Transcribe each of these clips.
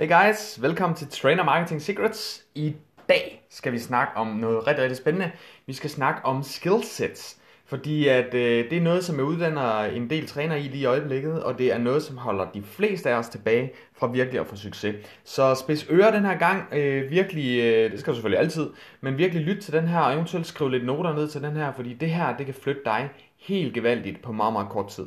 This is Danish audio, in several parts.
Hey guys, velkommen til Trainer Marketing Secrets. I dag skal vi snakke om noget rigtig, rigtig spændende. Vi skal snakke om skillsets, fordi at, øh, det er noget, som jeg uddanner en del træner i lige i øjeblikket, og det er noget, som holder de fleste af os tilbage fra virkelig at få succes. Så spids ører den her gang, øh, virkelig, øh, det skal du selvfølgelig altid, men virkelig lyt til den her, og eventuelt skriv lidt noter ned til den her, fordi det her, det kan flytte dig helt gevaldigt på meget, meget kort tid.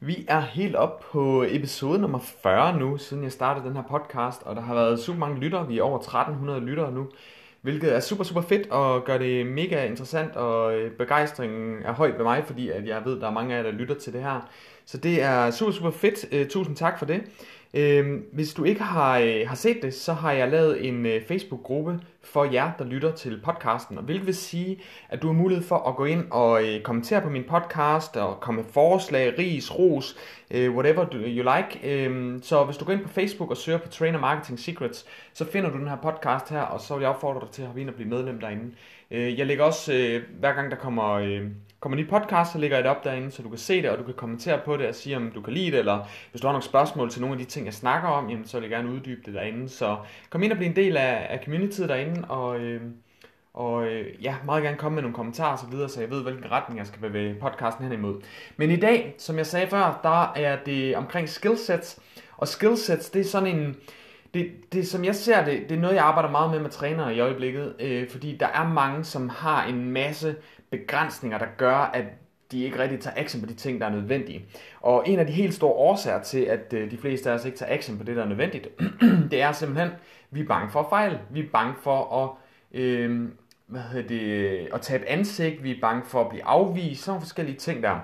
Vi er helt op på episode nummer 40 nu, siden jeg startede den her podcast, og der har været super mange lyttere. Vi er over 1300 lyttere nu, hvilket er super, super fedt og gør det mega interessant, og øh, begejstringen er høj ved mig, fordi at jeg ved, at der er mange af jer, der lytter til det her. Så det er super, super fedt. Øh, tusind tak for det. Øhm, hvis du ikke har, øh, har set det, så har jeg lavet en øh, Facebook-gruppe for jer, der lytter til podcasten. Og hvilket vil sige, at du har mulighed for at gå ind og øh, kommentere på min podcast, og komme med forslag, ris, ros, øh, whatever you like. Øhm, så hvis du går ind på Facebook og søger på Trainer Marketing Secrets, så finder du den her podcast her, og så vil jeg opfordre dig til at hoppe ind og blive medlem derinde. Øh, jeg lægger også, øh, hver gang der kommer... Øh, kommer ny podcast, så lægger jeg det op derinde, så du kan se det, og du kan kommentere på det og sige, om du kan lide det, eller hvis du har nogle spørgsmål til nogle af de ting, jeg snakker om, jamen, så vil jeg gerne uddybe det derinde. Så kom ind og bliv en del af, af communityet derinde, og, øh, og øh, ja, meget gerne komme med nogle kommentarer og så videre, så jeg ved, hvilken retning jeg skal bevæge podcasten hen imod. Men i dag, som jeg sagde før, der er det omkring skillsets, og skillsets, det er sådan en, det, det, som jeg ser det, det er noget, jeg arbejder meget med med trænere i øjeblikket, øh, fordi der er mange, som har en masse begrænsninger, der gør, at de ikke rigtig tager action på de ting, der er nødvendige. Og en af de helt store årsager til, at øh, de fleste af os ikke tager action på det, der er nødvendigt, det er simpelthen, vi er bange for at fejle. Vi er bange for at, øh, hvad hedder det, at tabe ansigt. Vi er bange for at blive afvist. Sådan nogle forskellige ting der.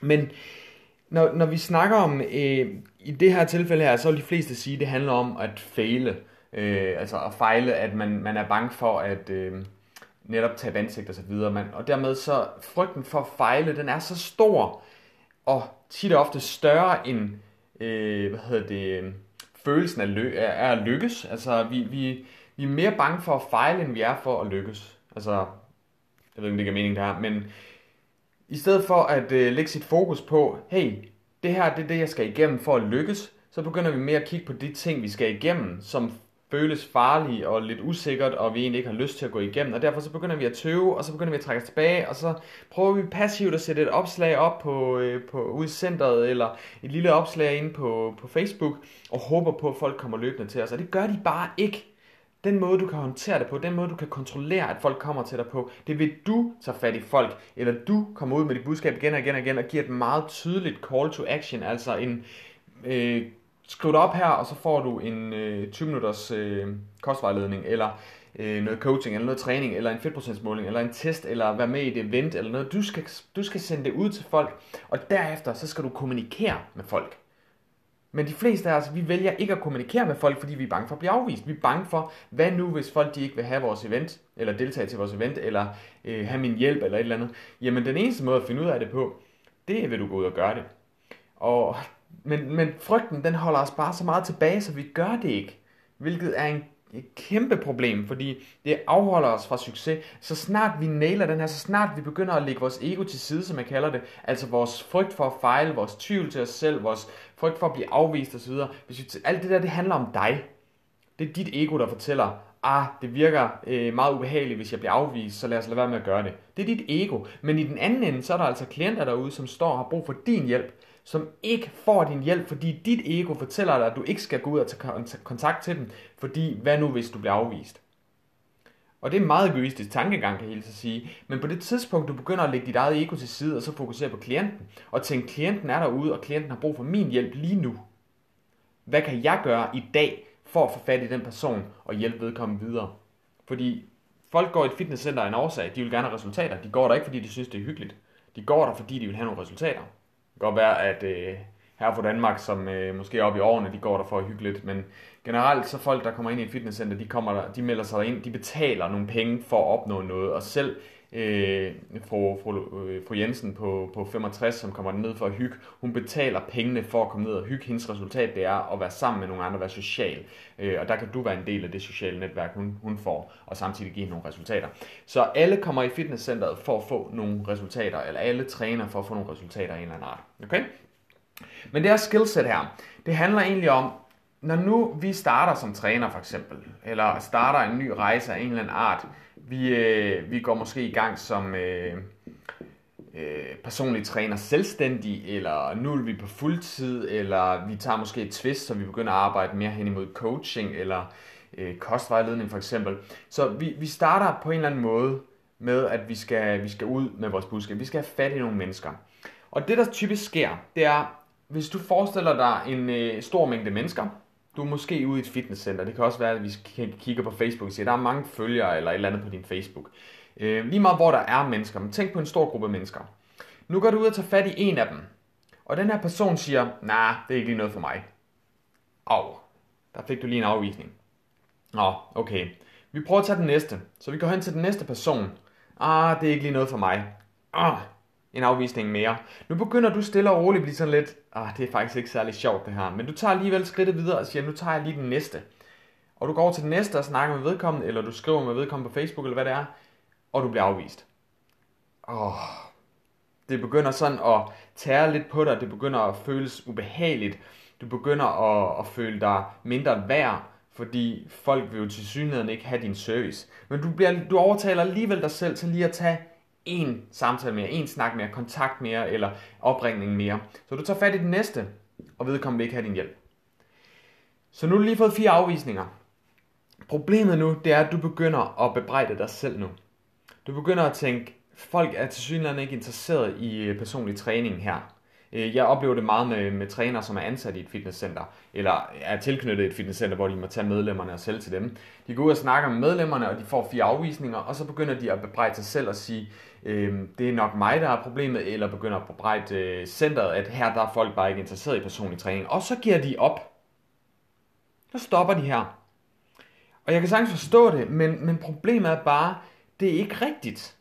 Men når, når vi snakker om, øh, i det her tilfælde her, så vil de fleste sige, at det handler om at fejle. Øh, altså at fejle, at man, man er bange for at... Øh, netop tabe ansigt og så videre. Man, og dermed så frygten for at fejle, den er så stor, og tit og ofte større end, øh, hvad hedder det, øh, følelsen af, lø- af at lykkes. Altså, vi, vi, vi er mere bange for at fejle, end vi er for at lykkes. Altså, jeg ved ikke, om det giver mening det her, men i stedet for at øh, lægge sit fokus på, hey, det her det er det, jeg skal igennem for at lykkes, så begynder vi mere at kigge på de ting, vi skal igennem, som føles farlige og lidt usikkert, og vi egentlig ikke har lyst til at gå igennem. Og derfor så begynder vi at tøve, og så begynder vi at trække os tilbage, og så prøver vi passivt at sætte et opslag op på, øh, på ude i centret, eller et lille opslag inde på, på Facebook, og håber på, at folk kommer løbende til os. Og det gør de bare ikke. Den måde, du kan håndtere det på, den måde, du kan kontrollere, at folk kommer til dig på, det vil du tage fat i folk, eller du kommer ud med dit budskab igen og igen og igen, og giver et meget tydeligt call to action, altså en øh, skriv dig op her, og så får du en øh, 20 minutters øh, kostvejledning, eller øh, noget coaching, eller noget træning, eller en fedtprocentsmåling, eller en test, eller være med i et event, eller noget. Du skal, du skal sende det ud til folk, og derefter så skal du kommunikere med folk. Men de fleste af os, vi vælger ikke at kommunikere med folk, fordi vi er bange for at blive afvist. Vi er bange for, hvad nu hvis folk de ikke vil have vores event, eller deltage til vores event, eller øh, have min hjælp, eller et eller andet. Jamen den eneste måde at finde ud af det på, det er ved du gå ud og gøre det. Og men, men frygten, den holder os bare så meget tilbage, så vi gør det ikke. Hvilket er en, et kæmpe problem, fordi det afholder os fra succes. Så snart vi nailer den her, så snart vi begynder at lægge vores ego til side, som jeg kalder det, altså vores frygt for at fejle, vores tvivl til os selv, vores frygt for at blive afvist osv. Hvis vi, alt det der, det handler om dig. Det er dit ego, der fortæller, ah, det virker øh, meget ubehageligt, hvis jeg bliver afvist, så lad os lade være med at gøre det. Det er dit ego. Men i den anden ende, så er der altså klienter derude, som står og har brug for din hjælp som ikke får din hjælp, fordi dit ego fortæller dig, at du ikke skal gå ud og tage kontakt til dem, fordi hvad nu hvis du bliver afvist? Og det er en meget egoistisk tankegang, kan jeg helt sige. Men på det tidspunkt, du begynder at lægge dit eget ego til side, og så fokusere på klienten, og tænke, klienten er derude, og klienten har brug for min hjælp lige nu. Hvad kan jeg gøre i dag, for at få fat i den person, og hjælpe vedkommende videre? Fordi folk går i et fitnesscenter af en årsag, de vil gerne have resultater. De går der ikke, fordi de synes, det er hyggeligt. De går der, fordi de vil have nogle resultater kan godt være, at øh, her fra Danmark, som øh, måske er oppe i årene, de går der for at hygge lidt, men generelt så folk, der kommer ind i et fitnesscenter, de, kommer der, de melder sig ind, de betaler nogle penge for at opnå noget, og selv øh, fru, fru, øh, fru Jensen på, på 65, som kommer ned for at hygge, hun betaler pengene for at komme ned og hygge. Hendes resultat det er at være sammen med nogle andre, være social. Øh, og der kan du være en del af det sociale netværk, hun, hun får, og samtidig give nogle resultater. Så alle kommer i fitnesscenteret for at få nogle resultater, eller alle træner for at få nogle resultater af en eller anden art. Okay? Men det her skillset her, det handler egentlig om, når nu vi starter som træner for eksempel, eller starter en ny rejse af en eller anden art, vi, øh, vi går måske i gang som øh, øh, personlig træner selvstændig, eller nu er vi på fuldtid, eller vi tager måske et twist, så vi begynder at arbejde mere hen imod coaching, eller øh, kostvejledning for eksempel. Så vi, vi starter på en eller anden måde med, at vi skal, vi skal ud med vores budskab. Vi skal have fat i nogle mennesker. Og det, der typisk sker, det er, hvis du forestiller dig en øh, stor mængde mennesker, du er måske ude i et fitnesscenter. Det kan også være, at vi kigger på Facebook og siger, at der er mange følgere eller et eller andet på din Facebook. Øh, lige meget hvor der er mennesker, men tænk på en stor gruppe mennesker. Nu går du ud og tager fat i en af dem. Og den her person siger, nej, nah, det er ikke lige noget for mig. Au, der fik du lige en afvisning. Nå, okay. Vi prøver at tage den næste. Så vi går hen til den næste person. Ah, det er ikke lige noget for mig. Ah, en afvisning mere. Nu begynder du stille og roligt at blive sådan lidt, ah, det er faktisk ikke særlig sjovt det her, men du tager alligevel skridtet videre og siger, nu tager jeg lige den næste. Og du går over til den næste og snakker med vedkommende, eller du skriver med vedkommende på Facebook, eller hvad det er, og du bliver afvist. Åh, oh, det begynder sådan at tære lidt på dig, det begynder at føles ubehageligt, du begynder at, at føle dig mindre værd, fordi folk vil jo til synligheden ikke have din service. Men du, bliver, du overtaler alligevel dig selv til lige at tage en samtale mere, en snak mere, kontakt mere eller opringning mere. Så du tager fat i den næste, og vedkommende vil ikke have din hjælp. Så nu har du lige fået fire afvisninger. Problemet nu, det er, at du begynder at bebrejde dig selv nu. Du begynder at tænke, folk er til synligheden ikke interesseret i øh, personlig træning her. Øh, jeg oplever det meget med, med trænere, som er ansat i et fitnesscenter, eller er tilknyttet et fitnesscenter, hvor de må tage medlemmerne og sælge til dem. De går ud og snakker med medlemmerne, og de får fire afvisninger, og så begynder de at bebrejde sig selv og sige, øh, det er nok mig, der er problemet, eller begynder at bebrejde øh, centret, at her der er folk bare ikke interesseret i personlig træning. Og så giver de op. Så stopper de her. Og jeg kan sagtens forstå det, men, men problemet er bare, det er ikke rigtigt.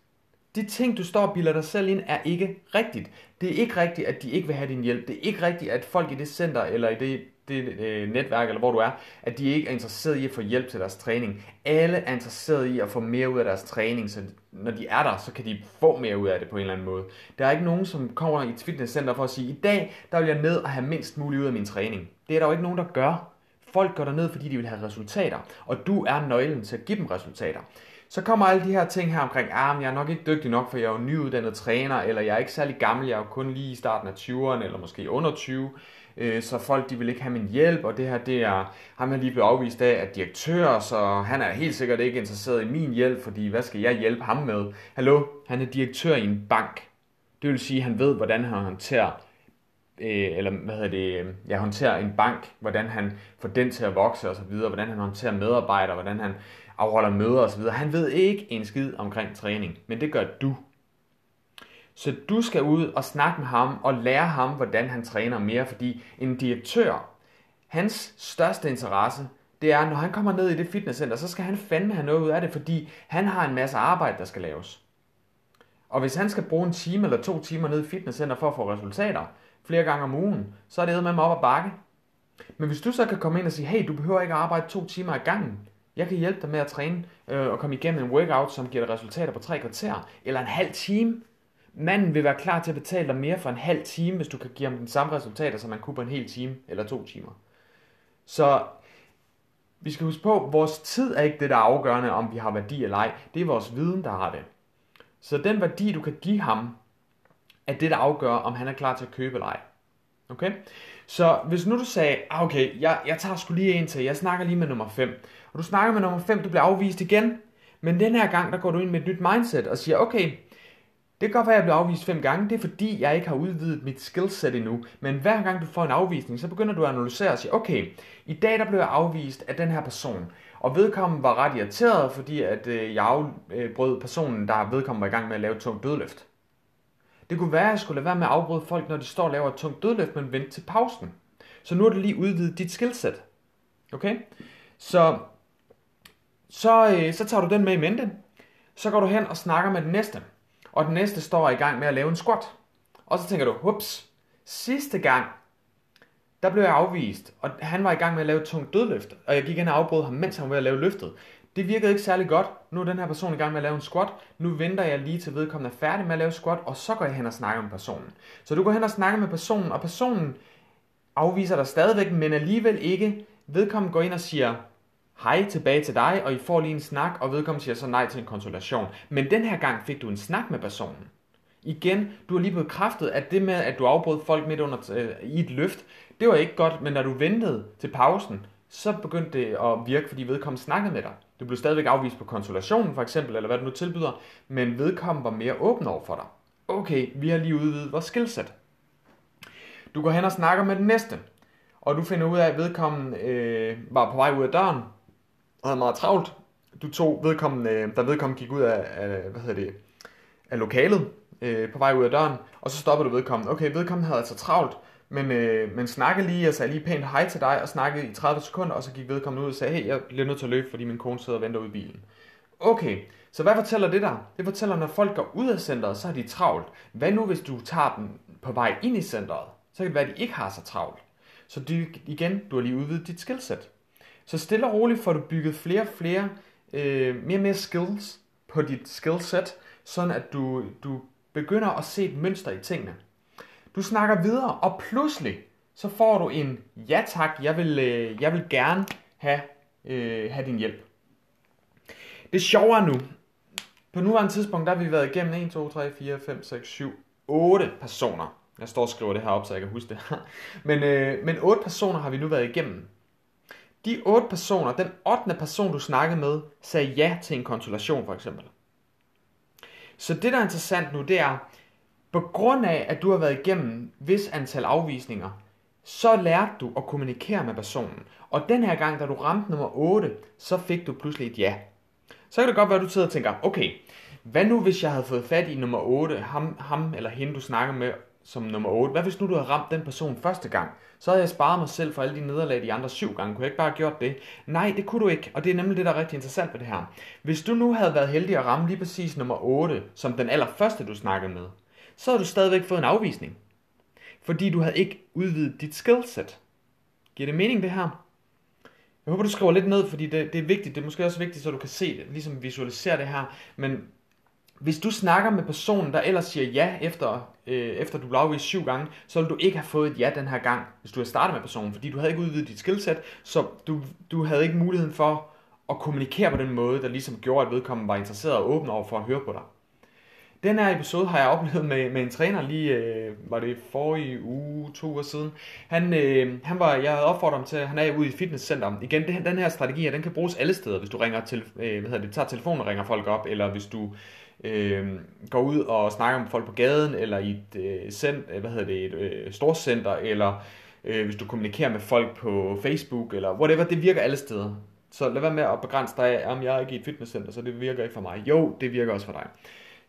De ting, du står og bilder dig selv ind, er ikke rigtigt. Det er ikke rigtigt, at de ikke vil have din hjælp. Det er ikke rigtigt, at folk i det center, eller i det, det det netværk, eller hvor du er, at de ikke er interesseret i at få hjælp til deres træning. Alle er interesseret i at få mere ud af deres træning, så når de er der, så kan de få mere ud af det på en eller anden måde. Der er ikke nogen, som kommer i et fitnesscenter for at sige, i dag, der vil jeg ned og have mindst muligt ud af min træning. Det er der jo ikke nogen, der gør. Folk går der ned, fordi de vil have resultater, og du er nøglen til at give dem resultater. Så kommer alle de her ting her omkring, ah, jeg er nok ikke dygtig nok, for jeg er jo nyuddannet træner, eller jeg er ikke særlig gammel, jeg er jo kun lige i starten af 20'erne, eller måske under 20, øh, så folk de vil ikke have min hjælp, og det her, det er, ham er lige blevet afvist af, at direktør, så han er helt sikkert ikke interesseret i min hjælp, fordi hvad skal jeg hjælpe ham med? Hallo, han er direktør i en bank. Det vil sige, at han ved, hvordan han håndterer øh, eller hvad hedder det, øh, ja, håndterer en bank, hvordan han får den til at vokse og så videre, hvordan han håndterer medarbejdere, hvordan han afholder møder osv. Han ved ikke en skid omkring træning, men det gør du. Så du skal ud og snakke med ham og lære ham, hvordan han træner mere, fordi en direktør, hans største interesse, det er, når han kommer ned i det fitnesscenter, så skal han fandme have noget ud af det, fordi han har en masse arbejde, der skal laves. Og hvis han skal bruge en time eller to timer ned i fitnesscenter for at få resultater flere gange om ugen, så er det med mig op ad bakke. Men hvis du så kan komme ind og sige, hey, du behøver ikke at arbejde to timer i gangen, jeg kan hjælpe dig med at træne øh, og komme igennem en workout, som giver dig resultater på tre kvarter, eller en halv time. Manden vil være klar til at betale dig mere for en halv time, hvis du kan give ham den samme resultater, som man kunne på en hel time eller to timer. Så vi skal huske på, at vores tid er ikke det, der er afgørende, om vi har værdi eller ej. Det er vores viden, der har det. Så den værdi, du kan give ham, er det, der afgør, om han er klar til at købe eller ej. Okay? Så hvis nu du sagde, ah, okay, jeg, jeg tager sgu lige en til, jeg snakker lige med nummer 5, og du snakker med nummer 5, du bliver afvist igen, men den her gang, der går du ind med et nyt mindset og siger, okay, det kan godt være, at jeg bliver afvist fem gange. Det er fordi, jeg ikke har udvidet mit skillset endnu. Men hver gang du får en afvisning, så begynder du at analysere og sige, okay, i dag der blev jeg afvist af den her person. Og vedkommende var ret irriteret, fordi at øh, jeg afbrød personen, der vedkommende var i gang med at lave et tungt dødløft. Det kunne være, at jeg skulle lade være med at afbryde folk, når de står og laver et tungt dødløft, men vente til pausen. Så nu er det lige udvidet dit skillset. Okay? Så, så, øh, så tager du den med i mente. Så går du hen og snakker med den næste. Og den næste står i gang med at lave en squat. Og så tænker du, hups, sidste gang, der blev jeg afvist, og han var i gang med at lave et tungt dødløft, og jeg gik ind og afbrød ham, mens han var ved at lave løftet. Det virkede ikke særlig godt. Nu er den her person i gang med at lave en squat. Nu venter jeg lige til vedkommende er færdig med at lave squat, og så går jeg hen og snakker med personen. Så du går hen og snakker med personen, og personen afviser dig stadigvæk, men alligevel ikke. Vedkommende går ind og siger hej tilbage til dig, og I får lige en snak, og vedkommende siger så nej til en konsultation. Men den her gang fik du en snak med personen. Igen, du har lige bekræftet, at det med, at du afbrød folk midt under øh, i et løft, det var ikke godt, men når du ventede til pausen, så begyndte det at virke, fordi vedkommende snakkede med dig. Du blev stadigvæk afvist på konsolationen for eksempel, eller hvad du nu tilbyder, men vedkommende var mere åben over for dig. Okay, vi har lige udvidet vores skillset. Du går hen og snakker med den næste, og du finder ud af, at vedkommende øh, var på vej ud af døren, og havde meget travlt. Du tog vedkommende, øh, da vedkommende gik ud af, af, hvad hedder det, af lokalet, øh, på vej ud af døren, og så stoppede du vedkommende. Okay, vedkommende havde altså travlt, men, øh, men snakkede lige og sagde lige pænt hej til dig, og snakkede i 30 sekunder, og så gik vedkommende ud og sagde, hey, jeg bliver nødt til at løbe, fordi min kone sidder og venter ude i bilen. Okay, så hvad fortæller det der? Det fortæller, når folk går ud af centret, så er de travlt. Hvad nu, hvis du tager dem på vej ind i centret? Så kan det være, at de ikke har så travlt. Så du, igen, du har lige udvidet dit skillset. Så stille og roligt får du bygget flere og flere, øh, mere og mere skills på dit skillset, sådan at du, du begynder at se et mønster i tingene. Du snakker videre, og pludselig så får du en ja tak, jeg vil, øh, jeg vil gerne have, øh, have din hjælp. Det sjove er nu, på nuværende tidspunkt, der har vi været igennem 1, 2, 3, 4, 5, 6, 7, 8 personer. Jeg står og skriver det her op, så jeg kan huske det. men, øh, men 8 personer har vi nu været igennem. De 8 personer, den 8. person, du snakkede med, sagde ja til en konsultation for eksempel. Så det, der er interessant nu, det er, på grund af, at du har været igennem vis antal afvisninger, så lærte du at kommunikere med personen. Og den her gang, da du ramte nummer 8, så fik du pludselig et ja. Så kan det godt være, at du sidder og tænker, okay, hvad nu hvis jeg havde fået fat i nummer 8, ham, ham eller hende, du snakker med som nummer 8? Hvad hvis nu du havde ramt den person første gang? Så havde jeg sparet mig selv for alle de nederlag de andre syv gange. Kunne jeg ikke bare have gjort det? Nej, det kunne du ikke, og det er nemlig det, der er rigtig interessant ved det her. Hvis du nu havde været heldig at ramme lige præcis nummer 8, som den allerførste, du snakkede med, så har du stadigvæk fået en afvisning. Fordi du havde ikke udvidet dit skillset. Giver det mening det her? Jeg håber, du skriver lidt ned, fordi det, det er vigtigt. Det er måske også vigtigt, så du kan se det, ligesom visualisere det her. Men hvis du snakker med personen, der ellers siger ja, efter, øh, efter du blev afvist syv gange, så vil du ikke have fået et ja den her gang, hvis du har startet med personen, fordi du havde ikke udvidet dit skillset, så du, du havde ikke muligheden for at kommunikere på den måde, der ligesom gjorde, at vedkommende var interesseret og åben over for at høre på dig. Den her episode har jeg oplevet med, med en træner lige, øh, var det forrige uge, to uger siden. Han, øh, han var, jeg havde opfordret ham til, han er ude i fitnesscenter. Igen, det, den her strategi, den kan bruges alle steder, hvis du ringer til, øh, hvad hedder det, tager telefonen og ringer folk op, eller hvis du øh, går ud og snakker med folk på gaden, eller i et, øh, cent, øh, hvad hedder det, et øh, storcenter, eller øh, hvis du kommunikerer med folk på Facebook, eller whatever, det virker alle steder. Så lad være med at begrænse dig, om jeg er ikke i et fitnesscenter, så det virker ikke for mig. Jo, det virker også for dig.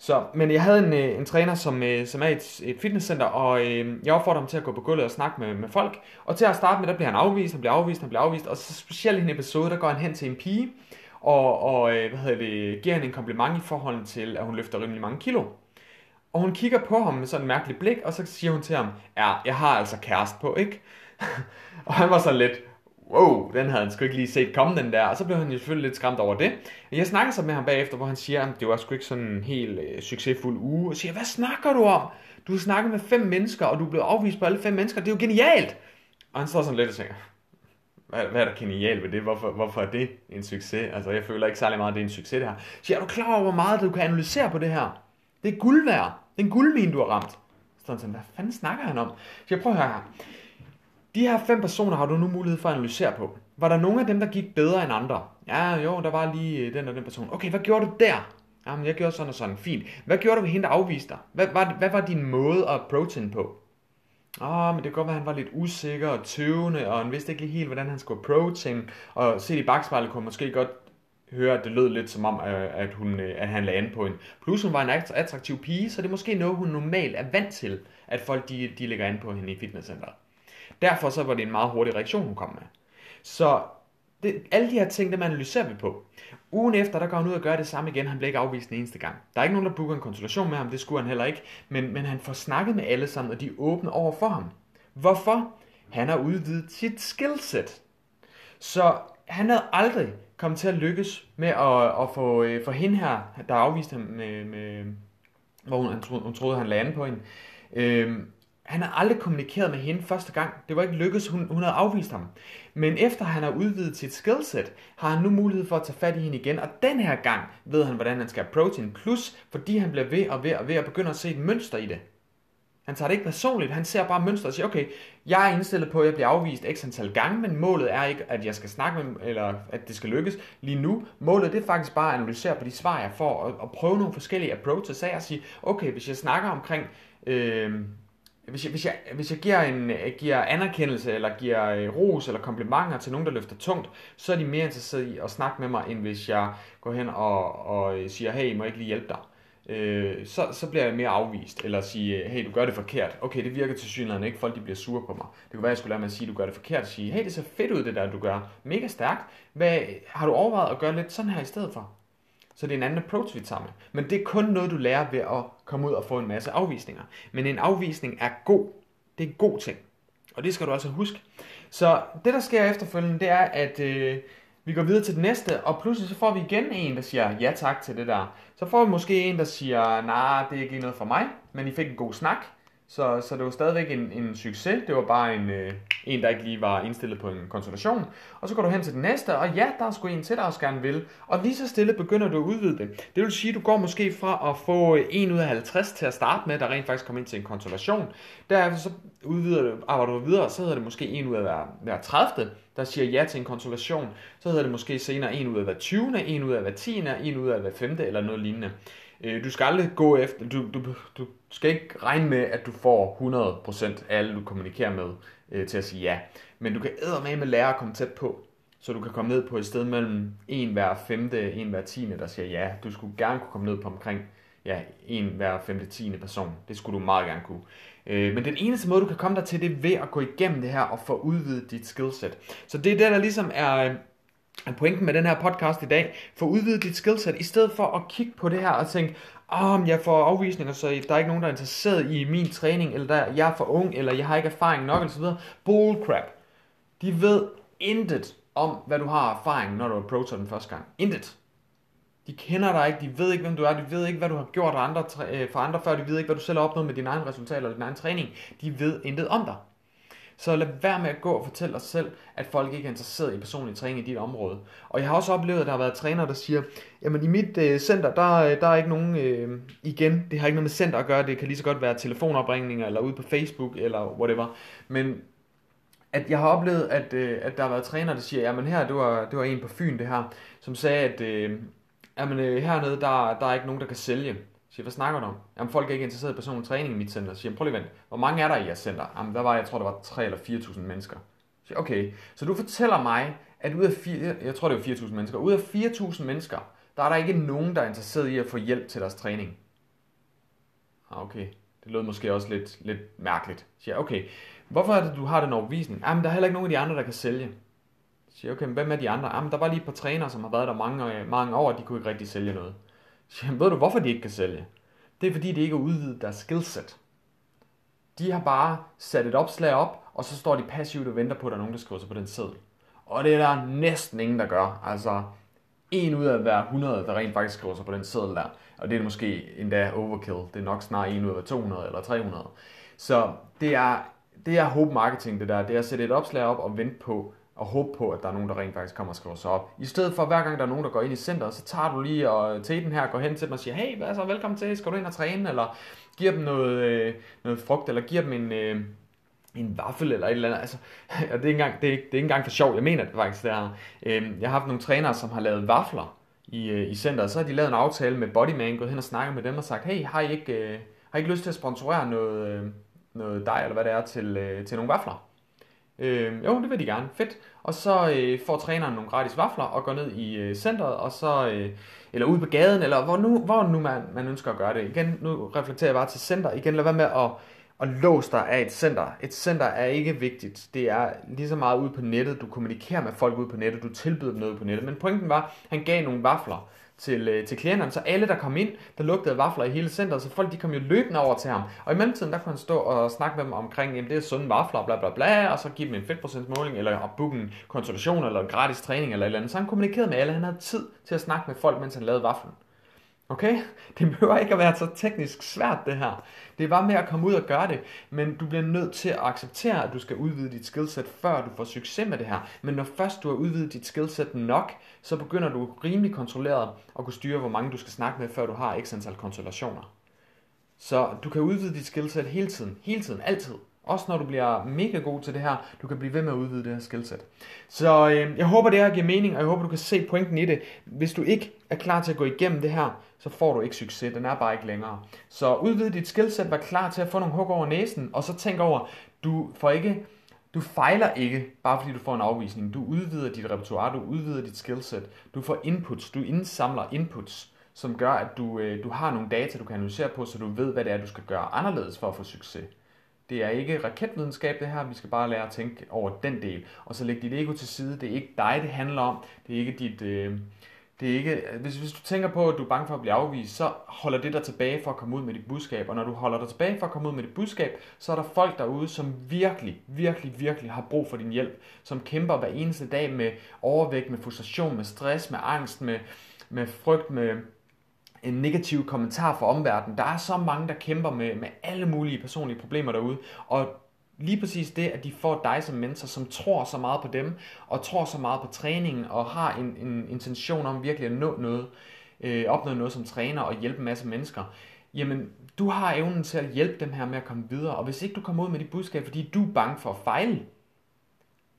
Så, men jeg havde en, øh, en træner, som, øh, som er i et, et fitnesscenter, og øh, jeg opfordrede ham til at gå på gulvet og snakke med, med folk. Og til at starte med, der bliver han afvist, han bliver afvist, han bliver afvist. Og så specielt i en episode, der går han hen til en pige, og, og øh, hvad hedder det, giver han en kompliment i forhold til, at hun løfter rimelig mange kilo. Og hun kigger på ham med sådan en mærkelig blik, og så siger hun til ham, ja, jeg har altså kæreste på, ikke? og han var så lidt, wow, den havde han sgu ikke lige set komme, den der. Og så blev han jo selvfølgelig lidt skræmt over det. Jeg snakker så med ham bagefter, hvor han siger, at det var sgu ikke sådan en helt øh, succesfuld uge. Og siger, hvad snakker du om? Du har snakket med fem mennesker, og du blev afvist på alle fem mennesker. Det er jo genialt! Og han står sådan lidt og tænker, hvad, hvad er der genialt ved det? Hvorfor, hvorfor er det en succes? Altså, jeg føler ikke særlig meget, at det er en succes, det her. Så er du klar over, hvor meget du kan analysere på det her? Det er guld værd. Det er en guldmine, du har ramt. Så sådan, hvad fanden snakker han om? Så jeg prøver at høre her. De her fem personer har du nu mulighed for at analysere på. Var der nogen af dem, der gik bedre end andre? Ja, jo, der var lige øh, den og den person. Okay, hvad gjorde du der? Jamen, jeg gjorde sådan og sådan. Fint. Hvad gjorde du ved hende, der afviste dig? Hvad, hvad, hvad var din måde at approach hende på? Åh, oh, men det kan godt være, at han var lidt usikker og tøvende, og han vidste ikke helt, hvordan han skulle approach hende. Og se i bagspejlet kunne måske godt høre, at det lød lidt som om, øh, at, hun, øh, at han lagde an på hende. Plus hun var en attraktiv pige, så det er måske noget, hun normalt er vant til, at folk de, de lægger an på hende i fitnesscenteret. Derfor så var det en meget hurtig reaktion, hun kom med. Så det, alle de her ting, dem analyserer vi på. Ugen efter, der går han ud og gør det samme igen. Han bliver ikke afvist den eneste gang. Der er ikke nogen, der booker en konsultation med ham. Det skulle han heller ikke. Men, men han får snakket med alle sammen, og de er åbne over for ham. Hvorfor? Han har udvidet sit skillset. Så han havde aldrig kommet til at lykkes med at, at få, øh, for hende her, der afviste ham med, med hvor hun, hun, troede, han lagde på hende. Øh, han har aldrig kommunikeret med hende første gang. Det var ikke lykkedes, hun, hun havde afvist ham. Men efter han har udvidet sit skillset, har han nu mulighed for at tage fat i hende igen. Og den her gang ved han, hvordan han skal approach hende. Plus, fordi han bliver ved og ved og ved og begynder at se et mønster i det. Han tager det ikke personligt, han ser bare mønster og siger, okay, jeg er indstillet på, at jeg bliver afvist x antal gange, men målet er ikke, at jeg skal snakke med eller at det skal lykkes lige nu. Målet det er faktisk bare at analysere på de svar, jeg får, og, og prøve nogle forskellige approaches af og sige, okay, hvis jeg snakker omkring øh, hvis jeg, hvis jeg, hvis jeg giver, en, øh, giver anerkendelse, eller giver øh, ros eller komplimenter til nogen, der løfter tungt, så er de mere interesserede i at snakke med mig, end hvis jeg går hen og, og øh, siger, hey, må jeg ikke lige hjælpe dig? Øh, så, så bliver jeg mere afvist, eller sige, hey, du gør det forkert. Okay, det virker til synligheden ikke, folk de bliver sure på mig. Det kunne være, jeg skulle lade mig at sige, du gør det forkert, og sige, hey, det ser fedt ud, det der, du gør. Mega stærkt. Hvad, har du overvejet at gøre lidt sådan her i stedet for? Så det er en anden approach, vi tager med. Men det er kun noget, du lærer ved at komme ud og få en masse afvisninger. Men en afvisning er god. Det er en god ting. Og det skal du altså huske. Så det, der sker efterfølgende, det er, at øh, vi går videre til det næste, og pludselig så får vi igen en, der siger ja tak til det der. Så får vi måske en, der siger, nej, nah, det er ikke noget for mig, men I fik en god snak. Så, så det var stadigvæk en, en succes. Det var bare en, øh, en, der ikke lige var indstillet på en konsultation. Og så går du hen til den næste, og ja, der er sgu en til, der også gerne vil. Og lige så stille begynder du at udvide det. Det vil sige, at du går måske fra at få 1 ud af 50 til at starte med, der rent faktisk kommer ind til en konsultation. Derefter så udvider du, arbejder du videre, så hedder det måske 1 ud af hver, hver 30, der siger ja til en konsultation. Så hedder det måske senere 1 ud af hver 20, 1 ud af hver 10, 1 ud af hver 5 eller noget lignende. Øh, du skal aldrig gå efter, du, du, du skal ikke regne med, at du får 100% af alle, du kommunikerer med, øh, til at sige ja. Men du kan med med lære at komme tæt på, så du kan komme ned på et sted mellem en hver femte, en hver tiende, der siger ja. Du skulle gerne kunne komme ned på omkring ja, en hver femte, tiende person. Det skulle du meget gerne kunne. Øh, men den eneste måde, du kan komme der til, det er ved at gå igennem det her og få udvidet dit skillset. Så det er det, der ligesom er, pointen med den her podcast i dag. Få udvidet dit skillset, i stedet for at kigge på det her og tænke, om oh, jeg får afvisninger, så der er ikke nogen, der er interesseret i min træning, eller der, jeg er for ung, eller jeg har ikke erfaring nok, osv. Bullcrap. De ved intet om, hvad du har erfaring, når du approacher den første gang. Intet. De kender dig ikke, de ved ikke, hvem du er, de ved ikke, hvad du har gjort andre, øh, for andre før, de ved ikke, hvad du selv har opnået med dine egne resultater eller din egen træning. De ved intet om dig. Så lad være med at gå og fortælle dig selv, at folk ikke er interesseret i personlig træning i dit område. Og jeg har også oplevet, at der har været trænere, der siger, jamen i mit øh, center, der, øh, der er ikke nogen, øh, igen, det har ikke noget med center at gøre, det kan lige så godt være telefonopringninger, eller ude på Facebook, eller whatever. Men at jeg har oplevet, at, øh, at der har været trænere, der siger, jamen her, det var, det var en på Fyn det her, som sagde, at øh, jamen, øh, hernede, der, der er ikke nogen, der kan sælge siger, hvad snakker du om? Jamen, folk er ikke interesseret i personlig træning i mit center. Siger, prøv lige vent. Hvor mange er der i jeres center? Jamen, der var, jeg tror, der var 3 eller 4.000 mennesker. Siger, okay, så du fortæller mig, at ud af 4, jeg tror, det var 4.000 mennesker, ud af 4.000 mennesker, der er der ikke nogen, der er interesseret i at få hjælp til deres træning. Ah, okay. Det lød måske også lidt, lidt mærkeligt. Siger, okay, hvorfor er det, du har den overbevisning? Jamen, der er heller ikke nogen af de andre, der kan sælge. Siger, okay, men hvem er de andre? Jamen, der var lige et par trænere, som har været der mange, mange år, og de kunne ikke rigtig sælge noget. Jamen, ved du, hvorfor de ikke kan sælge? Det er fordi, de ikke har udvidet deres skillset. De har bare sat et opslag op, og så står de passivt og venter på, at der er nogen, der skriver sig på den seddel. Og det er der næsten ingen, der gør. Altså, en ud af hver 100, der rent faktisk skriver sig på den seddel der. Og det er måske endda overkill. Det er nok snart en ud af hver 200 eller 300. Så det er, det er hope marketing, det der. Det er at sætte et opslag op og vente på, og håbe på, at der er nogen, der rent faktisk kommer og skriver sig op. I stedet for, hver gang der er nogen, der går ind i centret, så tager du lige og til den her, går hen til dem og siger, hey, hvad så, velkommen til, skal du ind og træne, eller giver dem noget, øh, noget frugt, eller giver dem en, øh, en vaffel eller et eller andet. Altså, og det er, ikke engang, det, er, det er ikke engang for sjov, jeg mener det faktisk. Det er, øh, jeg har haft nogle trænere, som har lavet vafler i, øh, i centret, så har de lavet en aftale med Bodyman, gået hen og snakket med dem og sagt, hey, har I ikke, øh, har I ikke lyst til at sponsorere noget, øh, noget dej, eller hvad det er, til, øh, til nogle vafler? Øh, jo, det vil de gerne. Fedt. Og så øh, får træneren nogle gratis vafler og går ned i øh, centret, og så, øh, eller ud på gaden, eller hvor nu, hvor nu man, man ønsker at gøre det. Igen, nu reflekterer jeg bare til center. Igen, lad være med at, at låse dig af et center. Et center er ikke vigtigt. Det er lige så meget ude på nettet. Du kommunikerer med folk ude på nettet. Du tilbyder dem noget på nettet. Men pointen var, at han gav nogle vafler til, øh, til klienterne, så alle, der kom ind, der lugtede vafler i hele centret, så folk de kom jo løbende over til ham. Og i mellemtiden, der kunne han stå og snakke med dem omkring, jamen det er sunde vafler, bla bla bla, og så give dem en fedtprocentsmåling, eller booke en konsultation, eller en gratis træning, eller et eller andet. Så han kommunikerede med alle, han havde tid til at snakke med folk, mens han lavede vaflen. Okay? Det behøver ikke at være så teknisk svært det her. Det er bare med at komme ud og gøre det. Men du bliver nødt til at acceptere, at du skal udvide dit skillset, før du får succes med det her. Men når først du har udvidet dit skillset nok, så begynder du rimelig kontrolleret at kunne styre, hvor mange du skal snakke med, før du har x antal konsultationer. Så du kan udvide dit skillset hele tiden. Hele tiden. Altid. Også når du bliver mega god til det her, du kan blive ved med at udvide det her skillset. Så øh, jeg håber, det her giver mening, og jeg håber, du kan se pointen i det. Hvis du ikke er klar til at gå igennem det her, så får du ikke succes. Den er bare ikke længere. Så udvid dit skillset, vær klar til at få nogle hug over næsen, og så tænk over, du får ikke du fejler ikke, bare fordi du får en afvisning. Du udvider dit repertoire, du udvider dit skillset. Du får inputs, du indsamler inputs, som gør, at du, øh, du har nogle data, du kan analysere på, så du ved, hvad det er, du skal gøre anderledes for at få succes. Det er ikke raketvidenskab det her, vi skal bare lære at tænke over den del. Og så læg dit ego til side, det er ikke dig, det handler om. Det er ikke dit... Øh, det er ikke, hvis, hvis du tænker på, at du er bange for at blive afvist, så holder det dig tilbage for at komme ud med dit budskab. Og når du holder dig tilbage for at komme ud med dit budskab, så er der folk derude, som virkelig, virkelig, virkelig har brug for din hjælp. Som kæmper hver eneste dag med overvægt, med frustration, med stress, med angst, med, med frygt, med, en negativ kommentar fra omverdenen. Der er så mange, der kæmper med, med alle mulige personlige problemer derude, og lige præcis det, at de får dig som mentor, som tror så meget på dem, og tror så meget på træningen, og har en, en intention om virkelig at nå noget, øh, opnå noget som træner og hjælpe en masse mennesker, jamen du har evnen til at hjælpe dem her med at komme videre, og hvis ikke du kommer ud med dit budskab, fordi du er bange for at fejle,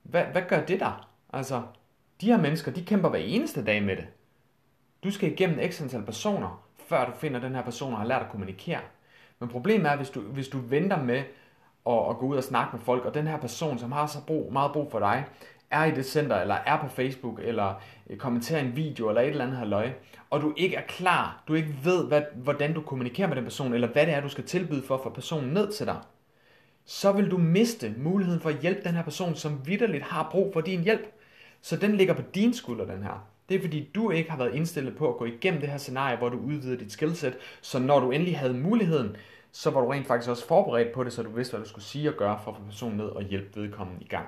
hvad, hvad gør det der? Altså, de her mennesker, de kæmper hver eneste dag med det. Du skal igennem x antal personer, før du finder den her person og har lært at kommunikere. Men problemet er, hvis du, hvis du venter med at, at gå ud og snakke med folk, og den her person, som har så brug, meget brug for dig, er i det center, eller er på Facebook, eller øh, kommenterer en video, eller et eller andet halvøj, og du ikke er klar, du ikke ved, hvad, hvordan du kommunikerer med den person, eller hvad det er, du skal tilbyde for at få personen ned til dig, så vil du miste muligheden for at hjælpe den her person, som vidderligt har brug for din hjælp. Så den ligger på din skulder, den her. Det er fordi, du ikke har været indstillet på at gå igennem det her scenarie, hvor du udvider dit skillset, så når du endelig havde muligheden, så var du rent faktisk også forberedt på det, så du vidste, hvad du skulle sige og gøre for at få personen ned og hjælpe vedkommende i gang.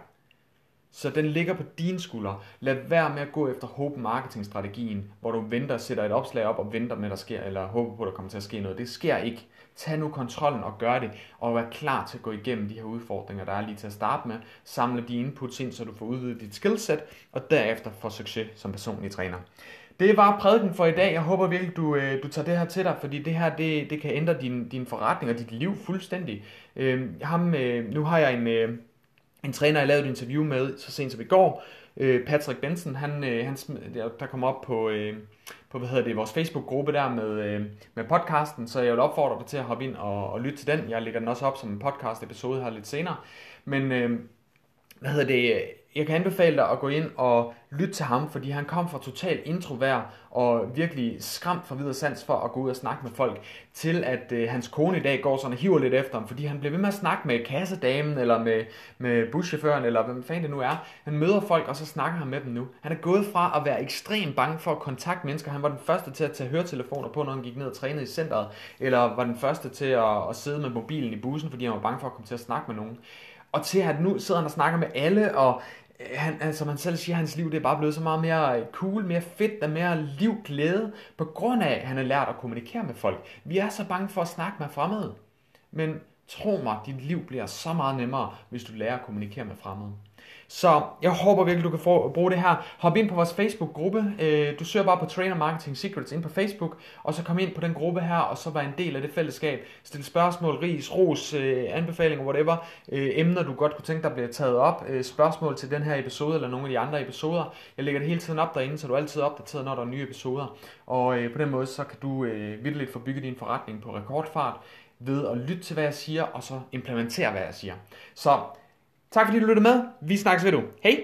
Så den ligger på dine skuldre. Lad være med at gå efter hope marketing strategien, hvor du venter, sætter et opslag op og venter med, at der sker, eller håber på, at der kommer til at ske noget. Det sker ikke. Tag nu kontrollen og gør det, og vær klar til at gå igennem de her udfordringer, der er lige til at starte med. Samle de inputs ind, så du får udvidet dit skillset, og derefter får succes som personlig træner. Det var prædiken for i dag. Jeg håber virkelig, du, øh, du tager det her til dig, fordi det her det, det kan ændre din, din forretning og dit liv fuldstændig. Øh, ham, øh, nu har jeg en, øh, en træner, jeg lavede et interview med så sent som i går, øh, Patrick Benson, han, øh, han, der kom op på, øh, på hvad hedder det, vores Facebook-gruppe der med, øh, med podcasten, så jeg vil opfordre dig til at hoppe ind og, og lytte til den. Jeg lægger den også op som en podcast-episode her lidt senere. Men øh, hvad hedder det, jeg kan anbefale dig at gå ind og lytte til ham, fordi han kom fra total introvert og virkelig skræmt fra videre sans for at gå ud og snakke med folk, til at øh, hans kone i dag går sådan og hiver lidt efter ham, fordi han bliver ved med at snakke med kassedamen, eller med, med buschaufføren, eller hvem fanden det nu er. Han møder folk, og så snakker han med dem nu. Han er gået fra at være ekstremt bange for at kontakte mennesker. Han var den første til at tage høretelefoner på, når han gik ned og trænede i centret, eller var den første til at, at sidde med mobilen i bussen, fordi han var bange for at komme til at snakke med nogen og til at nu sidder han og snakker med alle, og Øh, han, altså man selv siger, at hans liv det er bare blevet så meget mere øh, cool, mere fedt og mere livglæde, på grund af, at han har lært at kommunikere med folk. Vi er så bange for at snakke med fremmede. Men tro mig, dit liv bliver så meget nemmere, hvis du lærer at kommunikere med fremmede. Så jeg håber virkelig, du kan få, bruge det her. Hop ind på vores Facebook-gruppe. Øh, du søger bare på Trainer Marketing Secrets ind på Facebook, og så kom ind på den gruppe her, og så vær en del af det fællesskab. Stil spørgsmål, ris, ros, øh, anbefalinger, whatever. Øh, emner, du godt kunne tænke dig bliver taget op. Øh, spørgsmål til den her episode, eller nogle af de andre episoder. Jeg lægger det hele tiden op derinde, så du er altid opdateret, når der er nye episoder. Og øh, på den måde, så kan du øh, virkelig få bygget din forretning på rekordfart ved at lytte til, hvad jeg siger, og så implementere, hvad jeg siger. Så Tak fordi du lyttede med. Vi snakkes ved du. Hej!